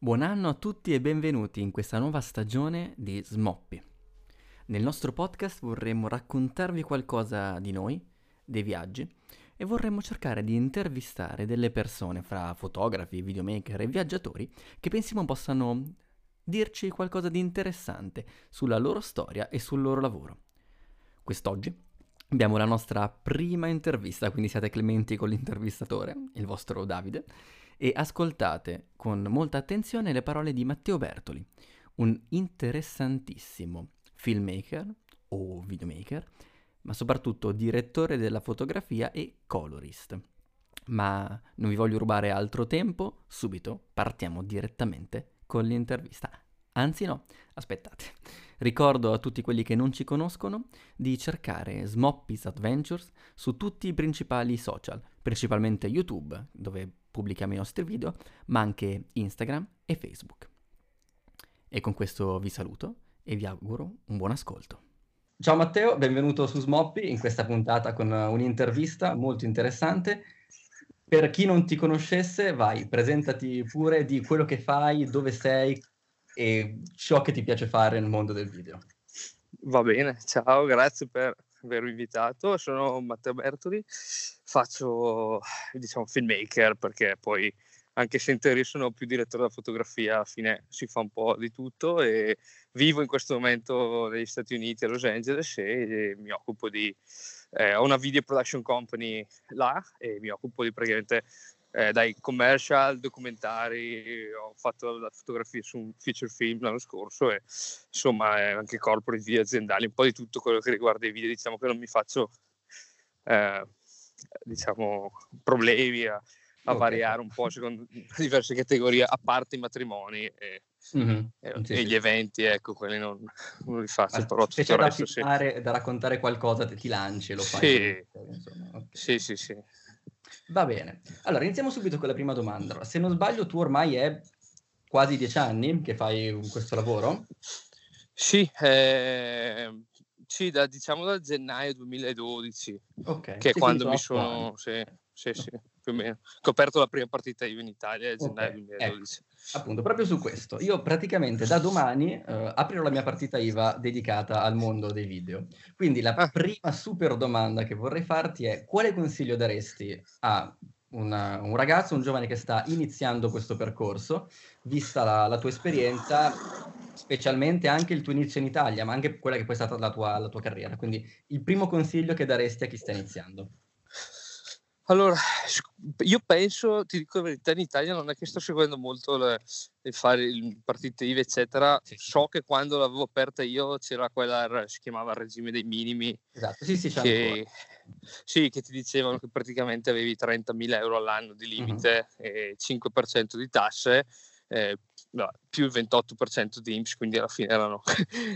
Buon anno a tutti e benvenuti in questa nuova stagione di Smoppi. Nel nostro podcast vorremmo raccontarvi qualcosa di noi, dei viaggi, e vorremmo cercare di intervistare delle persone, fra fotografi, videomaker e viaggiatori, che pensiamo possano dirci qualcosa di interessante sulla loro storia e sul loro lavoro. Quest'oggi abbiamo la nostra prima intervista, quindi siate clementi con l'intervistatore, il vostro Davide, e ascoltate con molta attenzione le parole di Matteo Bertoli, un interessantissimo filmmaker o videomaker, ma soprattutto direttore della fotografia e colorist. Ma non vi voglio rubare altro tempo, subito partiamo direttamente con l'intervista. Anzi no, aspettate. Ricordo a tutti quelli che non ci conoscono di cercare Smoppy's Adventures su tutti i principali social, principalmente YouTube, dove pubblichiamo i nostri video, ma anche Instagram e Facebook. E con questo vi saluto e vi auguro un buon ascolto. Ciao Matteo, benvenuto su Smoppy in questa puntata con un'intervista molto interessante. Per chi non ti conoscesse, vai, presentati pure di quello che fai, dove sei, e ciò che ti piace fare nel mondo del video. Va bene, ciao, grazie per avermi invitato. Sono Matteo Bertoli, faccio diciamo filmmaker perché poi anche se in teoria sono più direttore della fotografia, alla fine si fa un po' di tutto e vivo in questo momento negli Stati Uniti, a Los Angeles e mi occupo di... Eh, ho una video production company là e mi occupo di praticamente eh, dai commercial, documentari, ho fatto la fotografia su un feature film l'anno scorso e insomma eh, anche corporate video aziendali, un po' di tutto quello che riguarda i video, diciamo che non mi faccio eh, diciamo problemi a, a okay. variare un po' secondo diverse categorie, a parte i matrimoni e, mm-hmm. e, sì, e sì. gli eventi, ecco, quelli non, non li faccio, però tutto il resto da, sì. da raccontare qualcosa ti lanci e lo fai. Sì, insomma, okay. sì, sì, sì. Va bene. Allora, iniziamo subito con la prima domanda. Se non sbaglio, tu ormai è quasi dieci anni che fai questo lavoro? Sì, eh, sì da, diciamo da gennaio 2012, okay. che è quando mi sono... Sì, sì, sì, più o meno. Che ho aperto la prima partita io in Italia, a gennaio okay. 2012. Ecco. Appunto, proprio su questo. Io praticamente da domani eh, aprirò la mia partita IVA dedicata al mondo dei video. Quindi la ah. prima super domanda che vorrei farti è quale consiglio daresti a una, un ragazzo, un giovane che sta iniziando questo percorso, vista la, la, tua esperienza, specialmente anche il tuo inizio in Italia, ma anche quella che poi è stata la tua, la tua carriera. Quindi il primo consiglio che daresti a chi sta iniziando. Allora, io penso, ti dico la verità, in Italia non è che sto seguendo molto le, il fare il partito IVA, eccetera. Sì. So che quando l'avevo aperta io c'era quella, si chiamava regime dei minimi. Esatto, sì, sì, che, sì, che ti dicevano che praticamente avevi 30.000 euro all'anno di limite uh-huh. e 5% di tasse. Eh, no, più il 28% di IMSS, quindi alla fine erano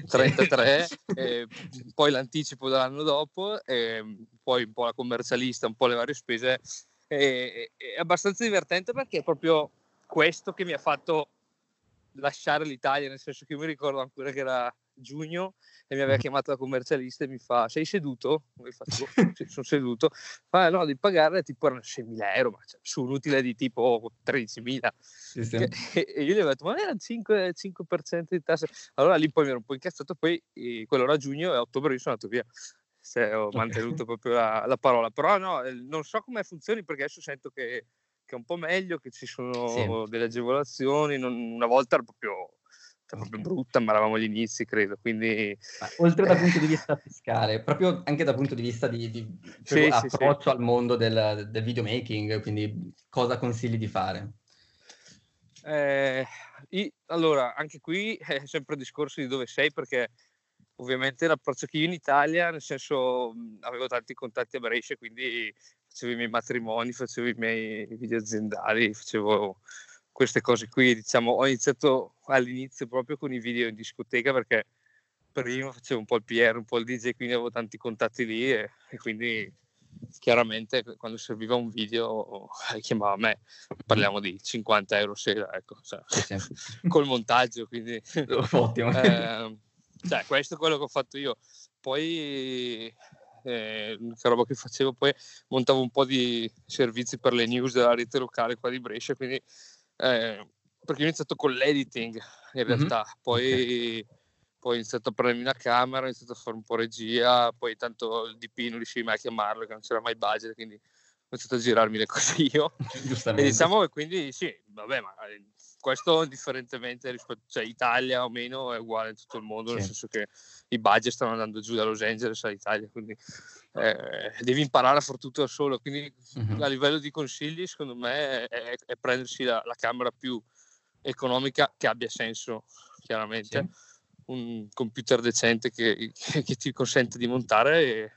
33, e poi l'anticipo dell'anno dopo, e poi un po' la commercialista, un po' le varie spese. E, è abbastanza divertente perché è proprio questo che mi ha fatto lasciare l'Italia, nel senso che io mi ricordo ancora che era giugno e mi aveva chiamato la commercialista e mi fa sei seduto? E faccio, sì, sono seduto fa no di pagare tipo erano 6.000 euro ma cioè, su un utile di tipo 13.000 sì, sì. E, e, io gli ho detto ma erano 5, 5% di tasse allora lì poi mi ero un po' incazzato poi eh, quello era giugno e a ottobre io sono andato via se ho mantenuto proprio la, la, parola però no eh, non so come funzioni perché adesso sento che, che è un po' meglio che ci sono delle agevolazioni non, una volta era proprio proprio brutta, ma eravamo agli inizi, credo. Quindi, ma oltre dal punto di vista fiscale, proprio anche dal punto di vista di, di sì, approccio sì, sì. al mondo del, del, videomaking, quindi cosa consigli di fare? Eh, io, allora, anche qui è sempre il discorso di dove sei, perché ovviamente l'approccio che io in Italia, nel senso avevo tanti contatti a Brescia, quindi facevo i miei matrimoni, facevo i miei video aziendali, facevo queste cose qui. Diciamo, ho iniziato all'inizio proprio con i video in discoteca perché prima facevo un po' il PR, un po' il DJ, quindi avevo tanti contatti lì e, e quindi chiaramente quando serviva un video eh, chiamava me, parliamo di 50 euro sera, ecco, cioè, col montaggio, quindi ottimo. Eh, cioè, questo è quello che ho fatto io. Poi eh, l'unica roba che facevo poi montavo un po' di servizi per le news della rete locale qua di Brescia, quindi eh, perché ho iniziato con l'editing in realtà, mm-hmm. poi, okay. poi, ho iniziato a prendermi una camera, ho iniziato a fare un po' regia, poi tanto il DP non riuscivi mai a chiamarlo, che non c'era mai budget, quindi ho iniziato a girarmi le cose io. Giustamente. E diciamo che quindi sì, vabbè, ma eh, questo indifferentemente rispetto, cioè Italia o meno è uguale in tutto il mondo, sì. nel senso che i budget stanno andando giù da Los Angeles all'Italia, quindi eh, devi imparare a fare tutto da solo. Quindi uh-huh. a livello di consigli, secondo me, è, è prendersi la, la, camera più economica che abbia senso, chiaramente. Sì. Un computer decente che, che, ti consente di montare e,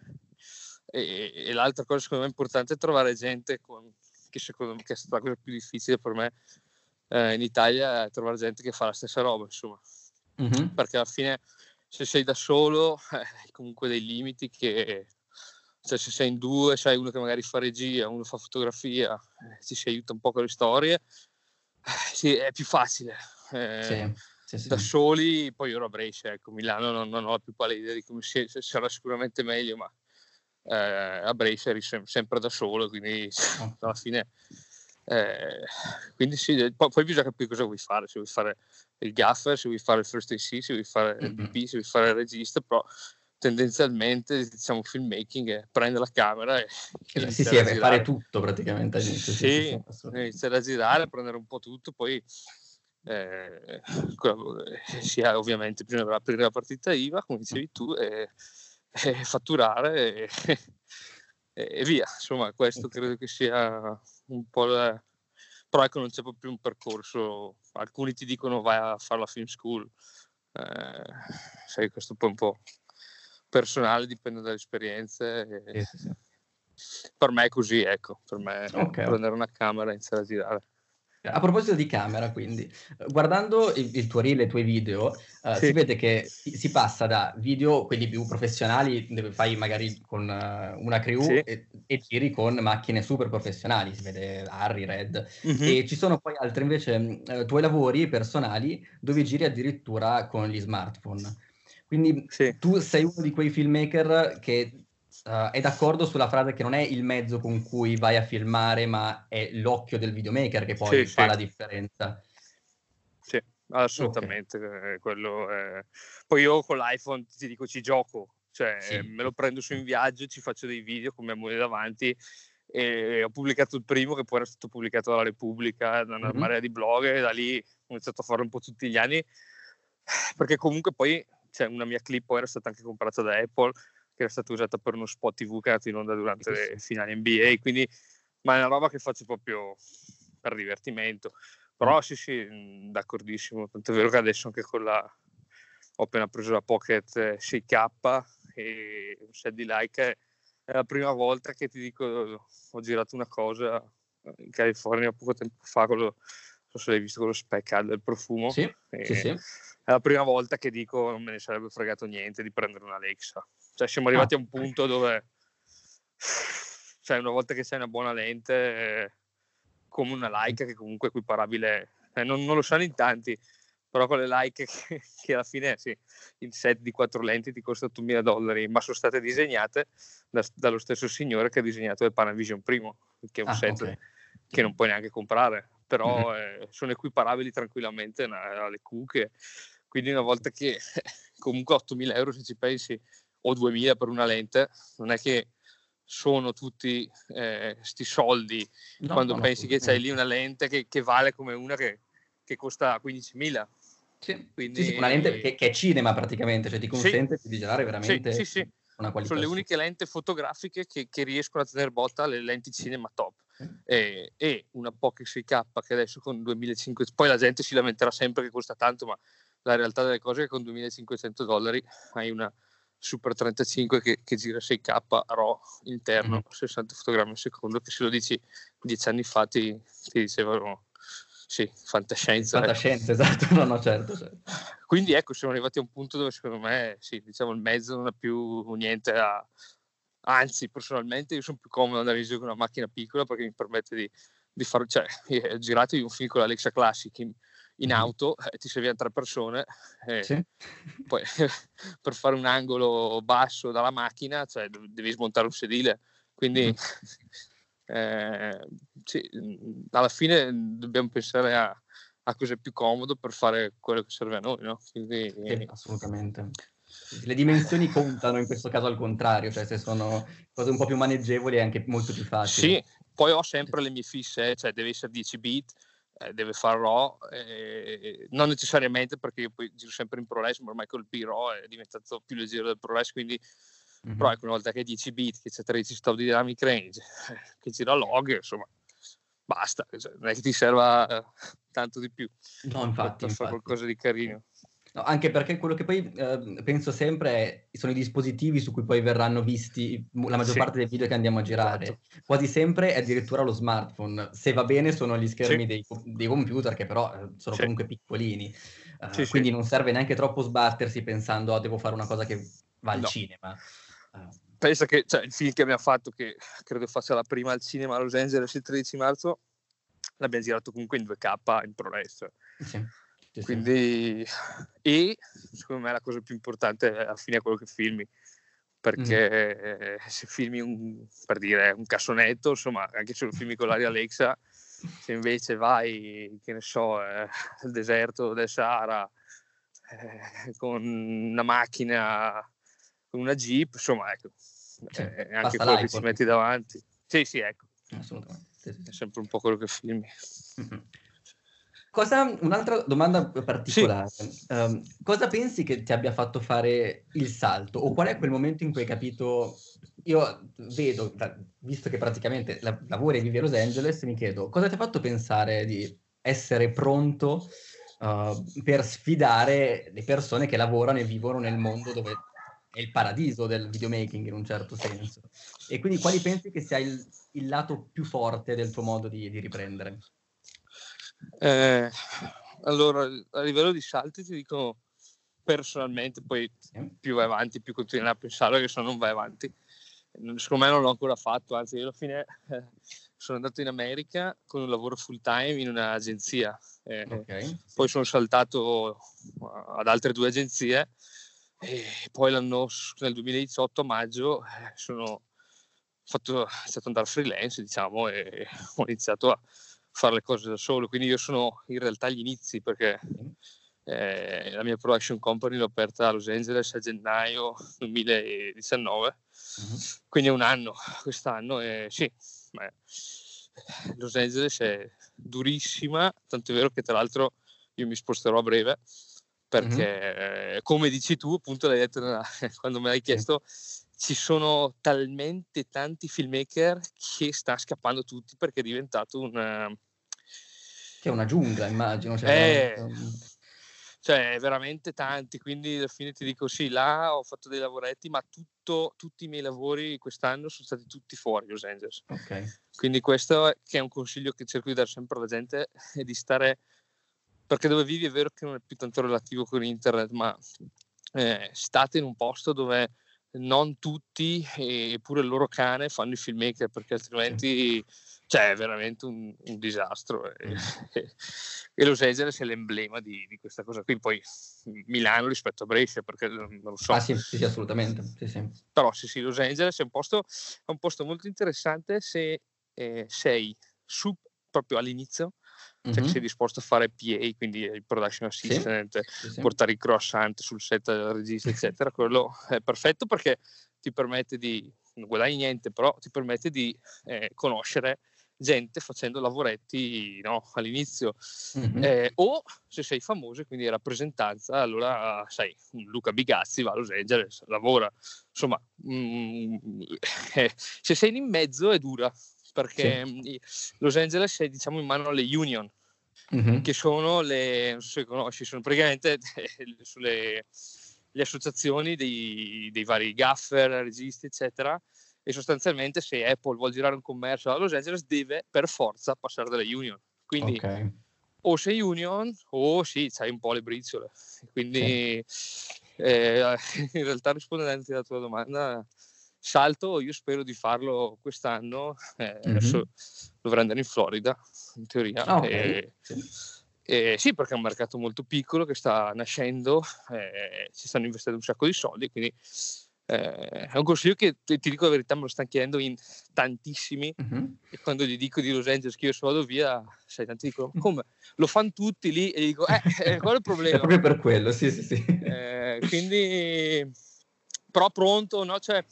e, e, l'altra cosa secondo me importante è trovare gente con, che secondo me che è stata la cosa più difficile per me eh, in Italia è trovare gente che fa la stessa roba insomma uh-huh. perché alla fine se sei da solo eh, hai comunque dei limiti che cioè se sei in due, c'hai uno che magari fa regia, uno fa fotografia, eh, ci si aiuta un po' con le storie, eh, sì, è più facile. Eh, sì, sì. Da soli, poi ero a Brescia, ecco, Milano non, non ho più pallida idea di come sia, sarà sicuramente meglio, ma eh, a Brescia eri sem- sempre da solo, quindi oh. alla fine... Eh, quindi sì, poi, poi, bisogna capire cosa vuoi fare, se vuoi fare il gaffer, se vuoi fare il first AC, se vuoi fare il DP, se vuoi fare il regista, però tendenzialmente diciamo filmmaking è prendere la camera e sì, sì, sì fare tutto praticamente sì, sì, sì, sì iniziare a girare prendere un po' tutto poi eh, sia ovviamente bisogna aprire la partita IVA come dicevi tu e, e fatturare e, e, via insomma questo credo che sia un po' la... però ecco non c'è proprio un percorso alcuni ti dicono vai a fare la film school eh, sai questo poi un po' personale, dipende dalle esperienze. E... Per me è così, ecco, per me okay. prendere una camera e iniziare a girare. A proposito di camera, quindi, guardando il, il tuo reel e i tuoi video, uh, sì. si vede che si passa da video, quelli più professionali, dove fai magari con uh, una crew sì. e, e, giri con macchine super professionali, si vede Harry, Red, mm-hmm. e ci sono poi altri invece uh, tuoi lavori personali dove giri addirittura con gli smartphone. Quindi sì. tu sei uno di quei filmmaker che uh, è d'accordo sulla frase che non è il mezzo con cui vai a filmare, ma è l'occhio del videomaker che poi sì, fa sì. la differenza. Sì, assolutamente. Okay. È... Poi io con l'iPhone ti dico ci gioco, cioè me lo prendo su in viaggio, ci faccio dei video con mia moglie davanti e ho pubblicato il primo che poi era stato pubblicato dalla Repubblica, da una mm-hmm. marea di blog e da lì ho iniziato a fare un po' tutti gli anni perché comunque poi cioè una mia clip poi era stata anche comprata da Apple, che era stata usata per uno spot TV che è andato in onda durante le finali NBA, quindi ma è una roba che faccio proprio per divertimento. Però mm. sì, sì, d'accordissimo, tanto è vero che adesso anche con la ho appena preso la Pocket 6K e un set di like è la prima volta che ti dico ho girato una cosa in California poco tempo fa con lo, so se l'hai visto con lo spec del profumo sì, sì, sì è la prima volta che dico non me ne sarebbe fregato niente di prendere una Alexa. Cioè siamo arrivati ah. a un punto dove, cioè una volta che sei una buona lente, come una Leica che comunque è equiparabile, eh, non, non, lo sanno in tanti, però con le Leica che, che, alla fine sì, il set di quattro lenti ti costa 8.000 dollari, ma sono state disegnate da, dallo stesso signore che ha disegnato il Panavision primo, che è un ah, set okay. che non puoi neanche comprare, però mm-hmm. eh, sono equiparabili tranquillamente alle Q che quindi una volta che comunque 8.000 euro se ci pensi o 2.000 per una lente, non è che sono tutti questi eh, soldi no, quando no, pensi no, che c'hai lì una lente che, che vale come una che, che costa 15.000. Sì. Quindi... Sì, sì, una lente che, che, è cinema praticamente, cioè ti consente di girare veramente una qualità. Sono le uniche lenti fotografiche che, che riescono a tenere botta alle lenti cinema top. E, e, una Pocket 6K che adesso con 2500 poi la gente si lamenterà sempre che costa tanto ma la realtà delle cose è che con 2500 dollari hai una Super 35 che, che gira 6K RAW interno, mm-hmm. 60 fotogrammi al secondo, che se lo dici dieci anni fa ti, ti dicevano sì, fantascienza. Ecco. Fantascienza, ecco. esatto, no, no, certo, certo, Quindi ecco, siamo arrivati a un punto dove secondo me, sì, diciamo, il mezzo non ha più niente a... Anzi, personalmente io sono più comodo andare in giro con una macchina piccola perché mi permette di, di fare... Cioè, ho girato un film con l'Alexa Classic in, auto eh, ti servivano tre persone eh, sì. poi per fare un angolo basso dalla macchina cioè, devi smontare un sedile quindi eh, sì, alla fine dobbiamo pensare a, a cosa è più comodo per fare quello che serve a noi, no? Quindi, sì, assolutamente. Le dimensioni contano in questo caso al contrario, cioè se sono cose un po' più maneggevoli è anche molto più facile. Sì, poi ho sempre le mie fisse, cioè deve essere 10 bit, eh, deve fare RAW, eh, non necessariamente perché io poi giro sempre in ProRes, ma ormai col B-RAW è diventato più leggero del ProRes, quindi mm-hmm. però ecco, una volta che è 10 bit, che c'è 13 stop di dynamic range, che gira log, insomma, basta, cioè, non è che ti serva eh, tanto di più. No, infatti. Per fare qualcosa di carino. No, anche perché quello che poi eh, penso sempre è, sono i dispositivi su cui poi verranno visti la maggior sì. parte dei video che andiamo a girare. Esatto. Quasi sempre è addirittura lo smartphone. Se va bene sono gli schermi sì. dei, dei, computer che però eh, sono sì. comunque piccolini. Uh, quindi non serve neanche troppo sbattersi pensando oh, devo fare una cosa che va al no. cinema. Uh. Pensa che cioè, il film che abbiamo fatto, che credo faccia la prima al cinema a Los Angeles il 13 marzo, l'abbiamo girato comunque in 2K in ProRes. Sì sì, Quindi, e secondo me la cosa più importante è alla fine quello che filmi, perché mm. se filmi un, per dire, un cassonetto, insomma, anche se lo filmi con l'aria Alexa, se invece vai, che ne so, eh, nel deserto del Sahara eh, con una macchina, con una Jeep, insomma, ecco, sì, eh, anche quello che ci metti davanti. Sì, sì, ecco. Assolutamente. Sì, sì. È sempre un po' quello che filmi. Mm-hmm. Cosa, un'altra domanda particolare. Sì. Um, cosa pensi che ti abbia fatto fare il salto? O qual è quel momento in cui hai capito... Io vedo, visto che praticamente lavori e vivi a Los Angeles, mi chiedo cosa ti ha fatto pensare di essere pronto uh, per sfidare le persone che lavorano e vivono nel mondo dove è il paradiso del videomaking in un certo senso. E quindi quali pensi che sia il, il lato più forte del tuo modo di, di riprendere? Eh, allora, a livello di salti ti dico personalmente, poi più vai avanti, più continuerai a pensare che se no non vai avanti. Secondo me non l'ho ancora fatto, anzi, io alla fine eh, sono andato in America con un lavoro full time in un'agenzia. Eh, okay. Poi sono saltato ad altre due agenzie e poi l'anno nel 2018 a maggio eh, sono fatto, iniziato ad andare freelance, diciamo, e ho iniziato a fare le cose da solo, quindi io sono in realtà agli inizi perché eh, la mia production company l'ho aperta a Los Angeles a gennaio 2019, uh-huh. quindi è un anno quest'anno e sì, beh, Los Angeles è durissima, tanto è vero che tra l'altro io mi sposterò a breve perché uh-huh. come dici tu, appunto l'hai detto nella, quando me l'hai chiesto, ci sono talmente tanti filmmaker che sta scappando tutti perché è diventato un, che è una giungla, immagino. Cioè, eh, cioè, veramente tanti, quindi alla fine ti dico sì, là ho fatto dei lavoretti, ma tutto, tutti i miei lavori quest'anno sono stati tutti fuori Los Angeles. Okay. Quindi questo è, che è un consiglio che cerco di dare sempre alla gente, è di stare, perché dove vivi è vero che non è più tanto relativo con internet, ma eh, state in un posto dove non tutti, eppure il loro cane, fanno i filmmaker, perché altrimenti... Cioè è veramente un, un disastro e, mm. e, Los Angeles è l'emblema di, di, questa cosa qui poi Milano rispetto a Brescia perché non lo so ah sì, sì, sì assolutamente sì, sì. però sì sì Los Angeles è un posto, è un posto molto interessante se eh, sei su proprio all'inizio cioè mm-hmm. sei disposto a fare PA, quindi il production assistant, sì, sì, portare i croissant sul set del regista, eccetera, quello è perfetto perché ti permette di, non guadagni niente, però ti permette di eh, conoscere gente facendo lavoretti no, all'inizio. Mm-hmm. Eh, o se sei famoso e quindi hai rappresentanza, allora sai, Luca Bigazzi va a Los Angeles, lavora. Insomma, mm, eh, se sei in mezzo è dura, perché sì. Los Angeles è diciamo in mano alle union, mm-hmm. che sono le, non so se conosci, sono praticamente sulle, le associazioni dei, dei vari gaffer, registi, eccetera, e sostanzialmente se Apple vuole girare un commercio a Los Angeles deve per forza passare dalle union. Quindi okay. o sei union o sì, c'hai un po' le briciole. Quindi sì. eh, in realtà rispondendo alla tua domanda, salto, io spero di farlo quest'anno, eh, mm-hmm. adesso dovrei andare in Florida in teoria. Ah, okay. e, sì. Eh, sì, perché è un mercato molto piccolo che sta nascendo, eh, ci stanno investendo un sacco di soldi, quindi Eh, è un consiglio che ti, ti, dico la verità, me lo stanno chiedendo in tantissimi. Uh-huh. E quando gli dico di Los Angeles che io sono vado via, sai, tanti dicono come lo fanno tutti lì? E dico, eh, eh qual è il problema? è proprio per quello, sì, sì, sì. Eh, quindi, però pronto, no? Cioè,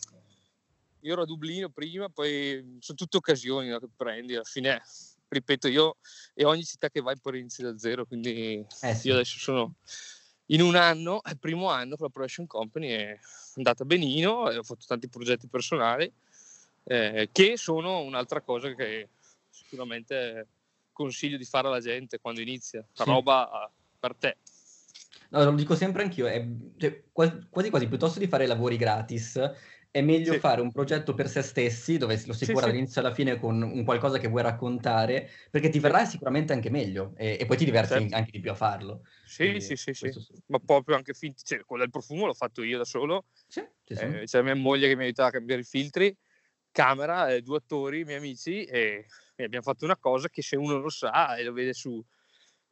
io ero a Dublino prima, poi sono tutte occasioni no, che prendi, alla fine, ripeto, io e ogni città che vai poi inizi da zero, quindi eh sì. io adesso sono in un anno, il primo anno con la Production Company è andata benino, ho fatto tanti progetti personali eh, che sono un'altra cosa che sicuramente consiglio di fare alla gente quando inizia, sì. roba per te. No, lo dico sempre anch'io, è, cioè, quasi, quasi piuttosto di fare lavori gratis, è meglio sì. fare un progetto per se stessi, dove lo si sì, cura sì. dall'inizio alla fine con un qualcosa che vuoi raccontare, perché ti verrà sicuramente anche meglio e, e poi ti diverti certo. anche di più a farlo. Sì, Quindi, sì, sì, sì. Ma proprio anche finti, cioè, quello del profumo l'ho fatto io da solo. Sì, sì, sì. Eh, c'è mia moglie che mi aiutava a cambiare i filtri, camera, eh, due attori, miei amici e, e abbiamo fatto una cosa che se uno lo sa e lo vede su,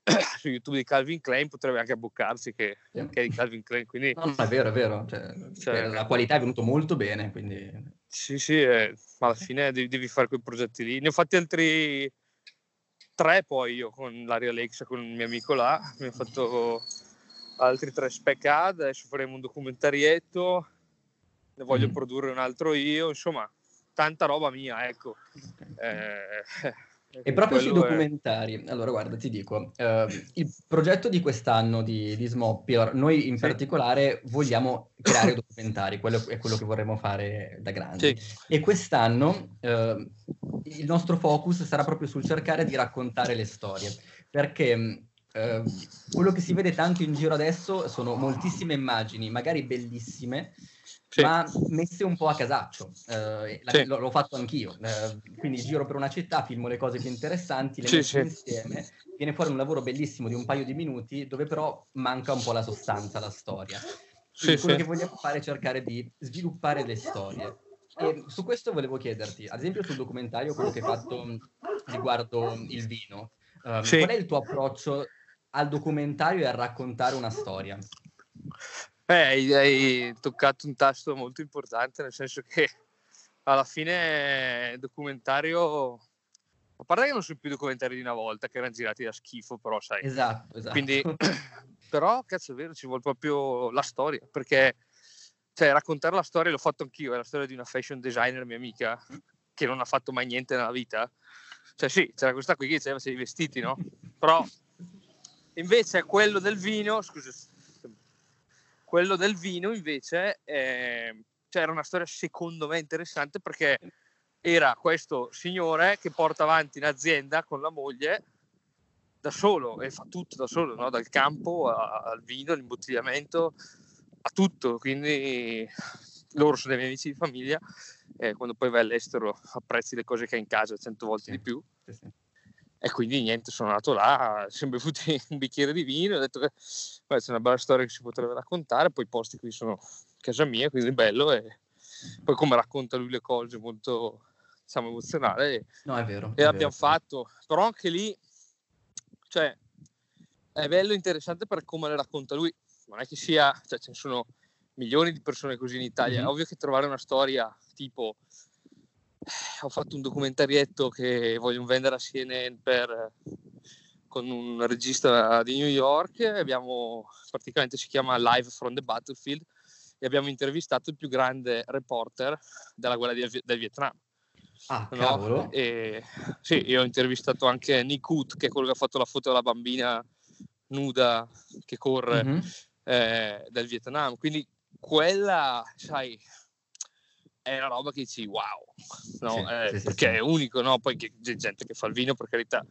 su YouTube di Calvin Klein potrebbe anche abboccarsi che, yeah. che, è di Calvin Klein. Quindi... No, è vero, è vero. Cioè, cioè, la qualità è venuta molto bene. Quindi... Sì, sì, eh, ma alla fine devi, devi, fare quei progetti lì. Ne ho fatti altri tre poi io con l'Aria Alexa, con il mio amico là. Mi ho fatto altri tre spec ad, adesso faremo un documentarietto, ne voglio mm. produrre un altro io, insomma, tanta roba mia, ecco. Eh, e proprio sui documentari, è... allora guarda, ti dico, eh, il progetto di quest'anno di, di Smoppy, noi in sì. particolare vogliamo creare documentari, quello è quello che vorremmo fare da grandi. Sì. E quest'anno eh, il nostro focus sarà proprio sul cercare di raccontare le storie, perché eh, quello che si vede tanto in giro adesso sono moltissime immagini, magari bellissime, sì. ma messe un po' a casaccio. Eh, la, sì. l'ho, fatto anch'io. Eh, quindi giro per una città, filmo le cose più interessanti, le sì, metto insieme, viene fuori un lavoro bellissimo di un paio di minuti, dove però manca un po' la sostanza, la storia. Quindi quello che vogliamo fare è cercare di sviluppare le storie. E su questo volevo chiederti, ad esempio sul documentario, quello che hai fatto riguardo il vino, um, qual è il tuo approccio al documentario e a raccontare una storia? Eh, hai, hai, toccato un tasto molto importante, nel senso che alla fine documentario, a parte che non sono più documentari di una volta, che erano girati da schifo, però sai. Esatto, esatto. Quindi, però, cazzo è vero, ci vuole proprio la storia, perché cioè, raccontare la storia l'ho fatto anch'io, è la storia di una fashion designer mia amica, che non ha fatto mai niente nella vita. Cioè sì, c'era questa qui che diceva sei vestiti, no? Però invece quello del vino, scusa, quello del vino invece eh, cioè era una storia secondo me interessante perché era questo signore che porta avanti un'azienda con la moglie da solo e fa tutto da solo, no? dal campo a, al vino, all'imbottigliamento, a tutto. Quindi loro sono dei miei amici di famiglia e quando poi vai all'estero apprezzi le cose che hai in casa cento volte sì, di più. Sì, sì. E quindi niente, sono andato là, siamo bevuti un bicchiere di vino, ho detto che beh, c'è una bella storia che si potrebbe raccontare, poi i posti qui sono casa mia, quindi è bello e poi come racconta lui le cose molto diciamo emozionale no, è vero, e è l'abbiamo vero. fatto però anche lì cioè è bello e interessante per come le racconta lui non è che sia cioè ce ne sono milioni di persone così in Italia mm-hmm. è ovvio che trovare una storia tipo ho fatto un documentarietto che voglio vendere a CNN per, con un regista di New York. Abbiamo, praticamente si chiama Live from the Battlefield e abbiamo intervistato il più grande reporter della guerra di, del Vietnam. Ah, no? E, sì, io ho intervistato anche Nick Hoot, che è quello che ha fatto la foto della bambina nuda che corre mm-hmm. eh, del Vietnam. Quindi quella, sai, è una roba che dici wow, no? sì, eh, sì, perché sì. è unico, no? Poi c'è gente che fa il vino, per carità,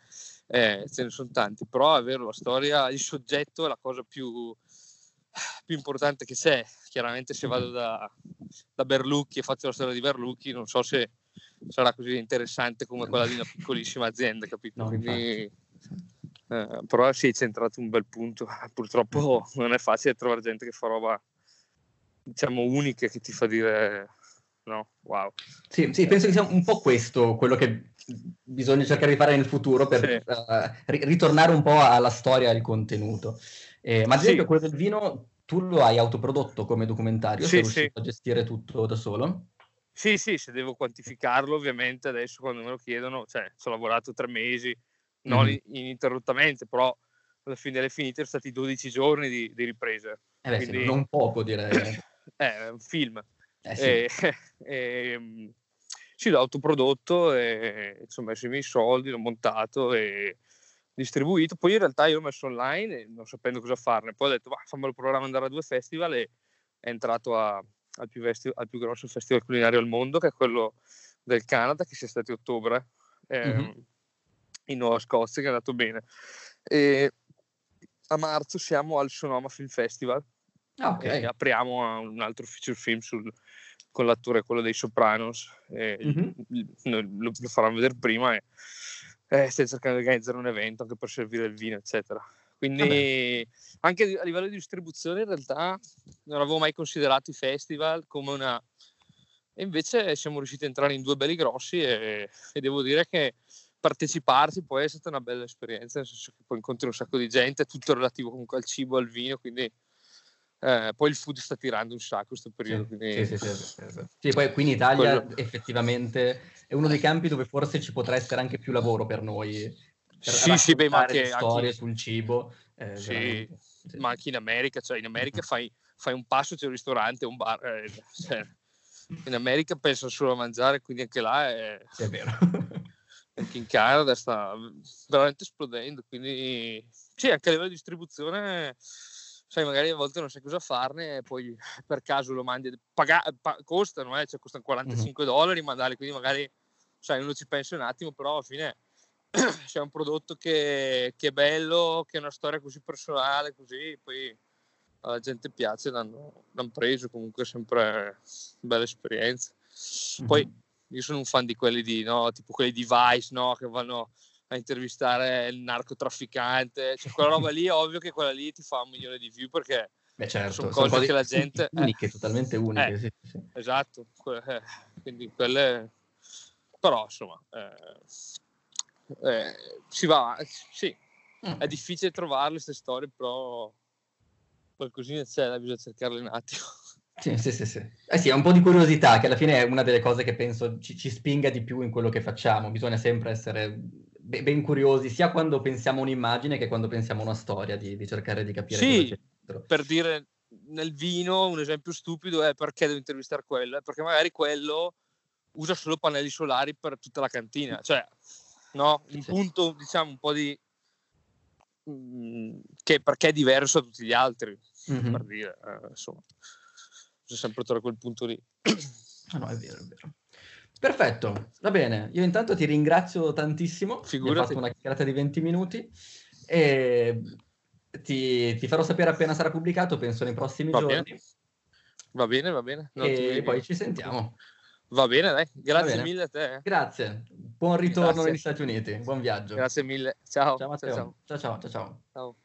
eh, ce ne sono tanti, però è vero, la storia, il soggetto è la cosa più, più importante che c'è. Chiaramente se vado da, da Berlucchi e faccio la storia di Berlucchi, non so se sarà così interessante come quella di una piccolissima azienda, capito? No, Quindi, eh, però sì, hai centrato un bel punto. Purtroppo non è facile trovare gente che fa roba, diciamo, unica che ti fa dire no? Wow. Sì, sì, penso che sia un po' questo quello che bisogna cercare di fare nel futuro per sì. uh, ritornare un po' alla storia e al contenuto. Eh, ma ad esempio sì. quello del vino tu lo hai autoprodotto come documentario? Sì, sei riuscito sì. a gestire tutto da solo? Sì, sì, se devo quantificarlo, ovviamente adesso quando me lo chiedono, cioè, ci ho lavorato tre mesi, non Mhm. in- ininterrottamente, però alla fine delle finite sono stati 12 giorni di, di riprese. Eh beh, Quindi- non poco direi. È un film. Eh sì. E, e, sì, l'ho autoprodotto e ci ho messo i miei soldi, l'ho montato e distribuito. Poi in realtà io l'ho messo online non sapendo cosa farne. Poi ho detto, "Bah, fammelo provare a mandare a due festival e è entrato a- al, più vesti- al più grosso festival culinario al mondo, che è quello del Canada, che sia stato a ottobre, ehm, Mhm. in Nuova Scozia, che è andato bene. E a marzo siamo al Sonoma Film Festival Ok. e apriamo un altro feature film sul- con l'attore quello dei Sopranos Mhm. lo, lo faranno vedere prima e eh, stiamo cercando di organizzare un evento anche per servire il vino eccetera quindi anche a livello di distribuzione in realtà non avevo mai considerato i festival come una e invece siamo riusciti a entrare in due belli grossi e, e devo dire che parteciparci poi è stata una bella esperienza nel senso che poi incontri un sacco di gente tutto relativo comunque al cibo al vino quindi eh, poi il food sta tirando un sacco questo periodo. Sì, quindi- sì, sì, sì, poi qui in Italia Quello- effettivamente è uno dei campi dove forse ci potrà essere anche più lavoro per noi. Per Sì, sì, beh, ma anche- storie anche- sul cibo. eh, Sì, ma anche in America, cioè in America fai, fai un passo, c'è un ristorante, un bar. eh, cioè, in America pensano solo a mangiare, quindi anche là è, è vero. anche in Canada sta veramente esplodendo. Quindi sì, anche a livello di distribuzione, sai, magari a volte non sai cosa farne, e poi per caso lo mandi, paga- pa- costano, eh, cioè costano 45 dollari mandarli, quindi magari sai, uno ci pensa un attimo, però alla fine c'è un prodotto che, che è bello, che è una storia così personale, così poi alla gente piace, l'hanno, l'hanno preso, comunque è sempre bella esperienza. Poi io sono un fan di quelli di, no, tipo quelli di Vice, no, che vanno a intervistare il narcotrafficante, cioè quella roba lì è ovvio che quella lì ti fa un milione di view perché Beh, certo, sono sono cose che la gente- eh. uniche, totalmente uniche. Eh. sì, sì. esatto, que- eh, quindi quelle però insomma eh, eh, si va, sì, Mm. è difficile trovarle queste storie, però qualcosina c'è, bisogna cercarle un attimo. Sì, sì, sì, sì. Eh sì, è un po' di curiosità, che alla fine è una delle cose che penso ci, ci spinga di più in quello che facciamo. Bisogna sempre essere ben curiosi, sia quando pensiamo a un'immagine che quando pensiamo a una storia, di, di cercare di capire Sì. per dire nel vino un esempio stupido è perché devo intervistare quello È perché magari quello usa solo pannelli solari per tutta la cantina cioè no un Sì. punto diciamo un po' di mm, che perché è diverso da tutti gli altri Mhm. per dire eh, insomma bisogna sempre trovare quel punto lì Ah, no, è vero, è vero. Perfetto, va bene. Io intanto ti ringrazio tantissimo. Figurati. fatto una chiacchierata di 20 minuti e ti, ti farò sapere appena sarà pubblicato, penso nei prossimi Va giorni. bene. va bene va bene Non E poi ci sentiamo. va bene dai grazie bene. mille a te eh. Grazie, buon ritorno Grazie. negli Stati Uniti, buon viaggio. grazie mille ciao Ciao Matteo. ciao ciao ciao. ciao. ciao.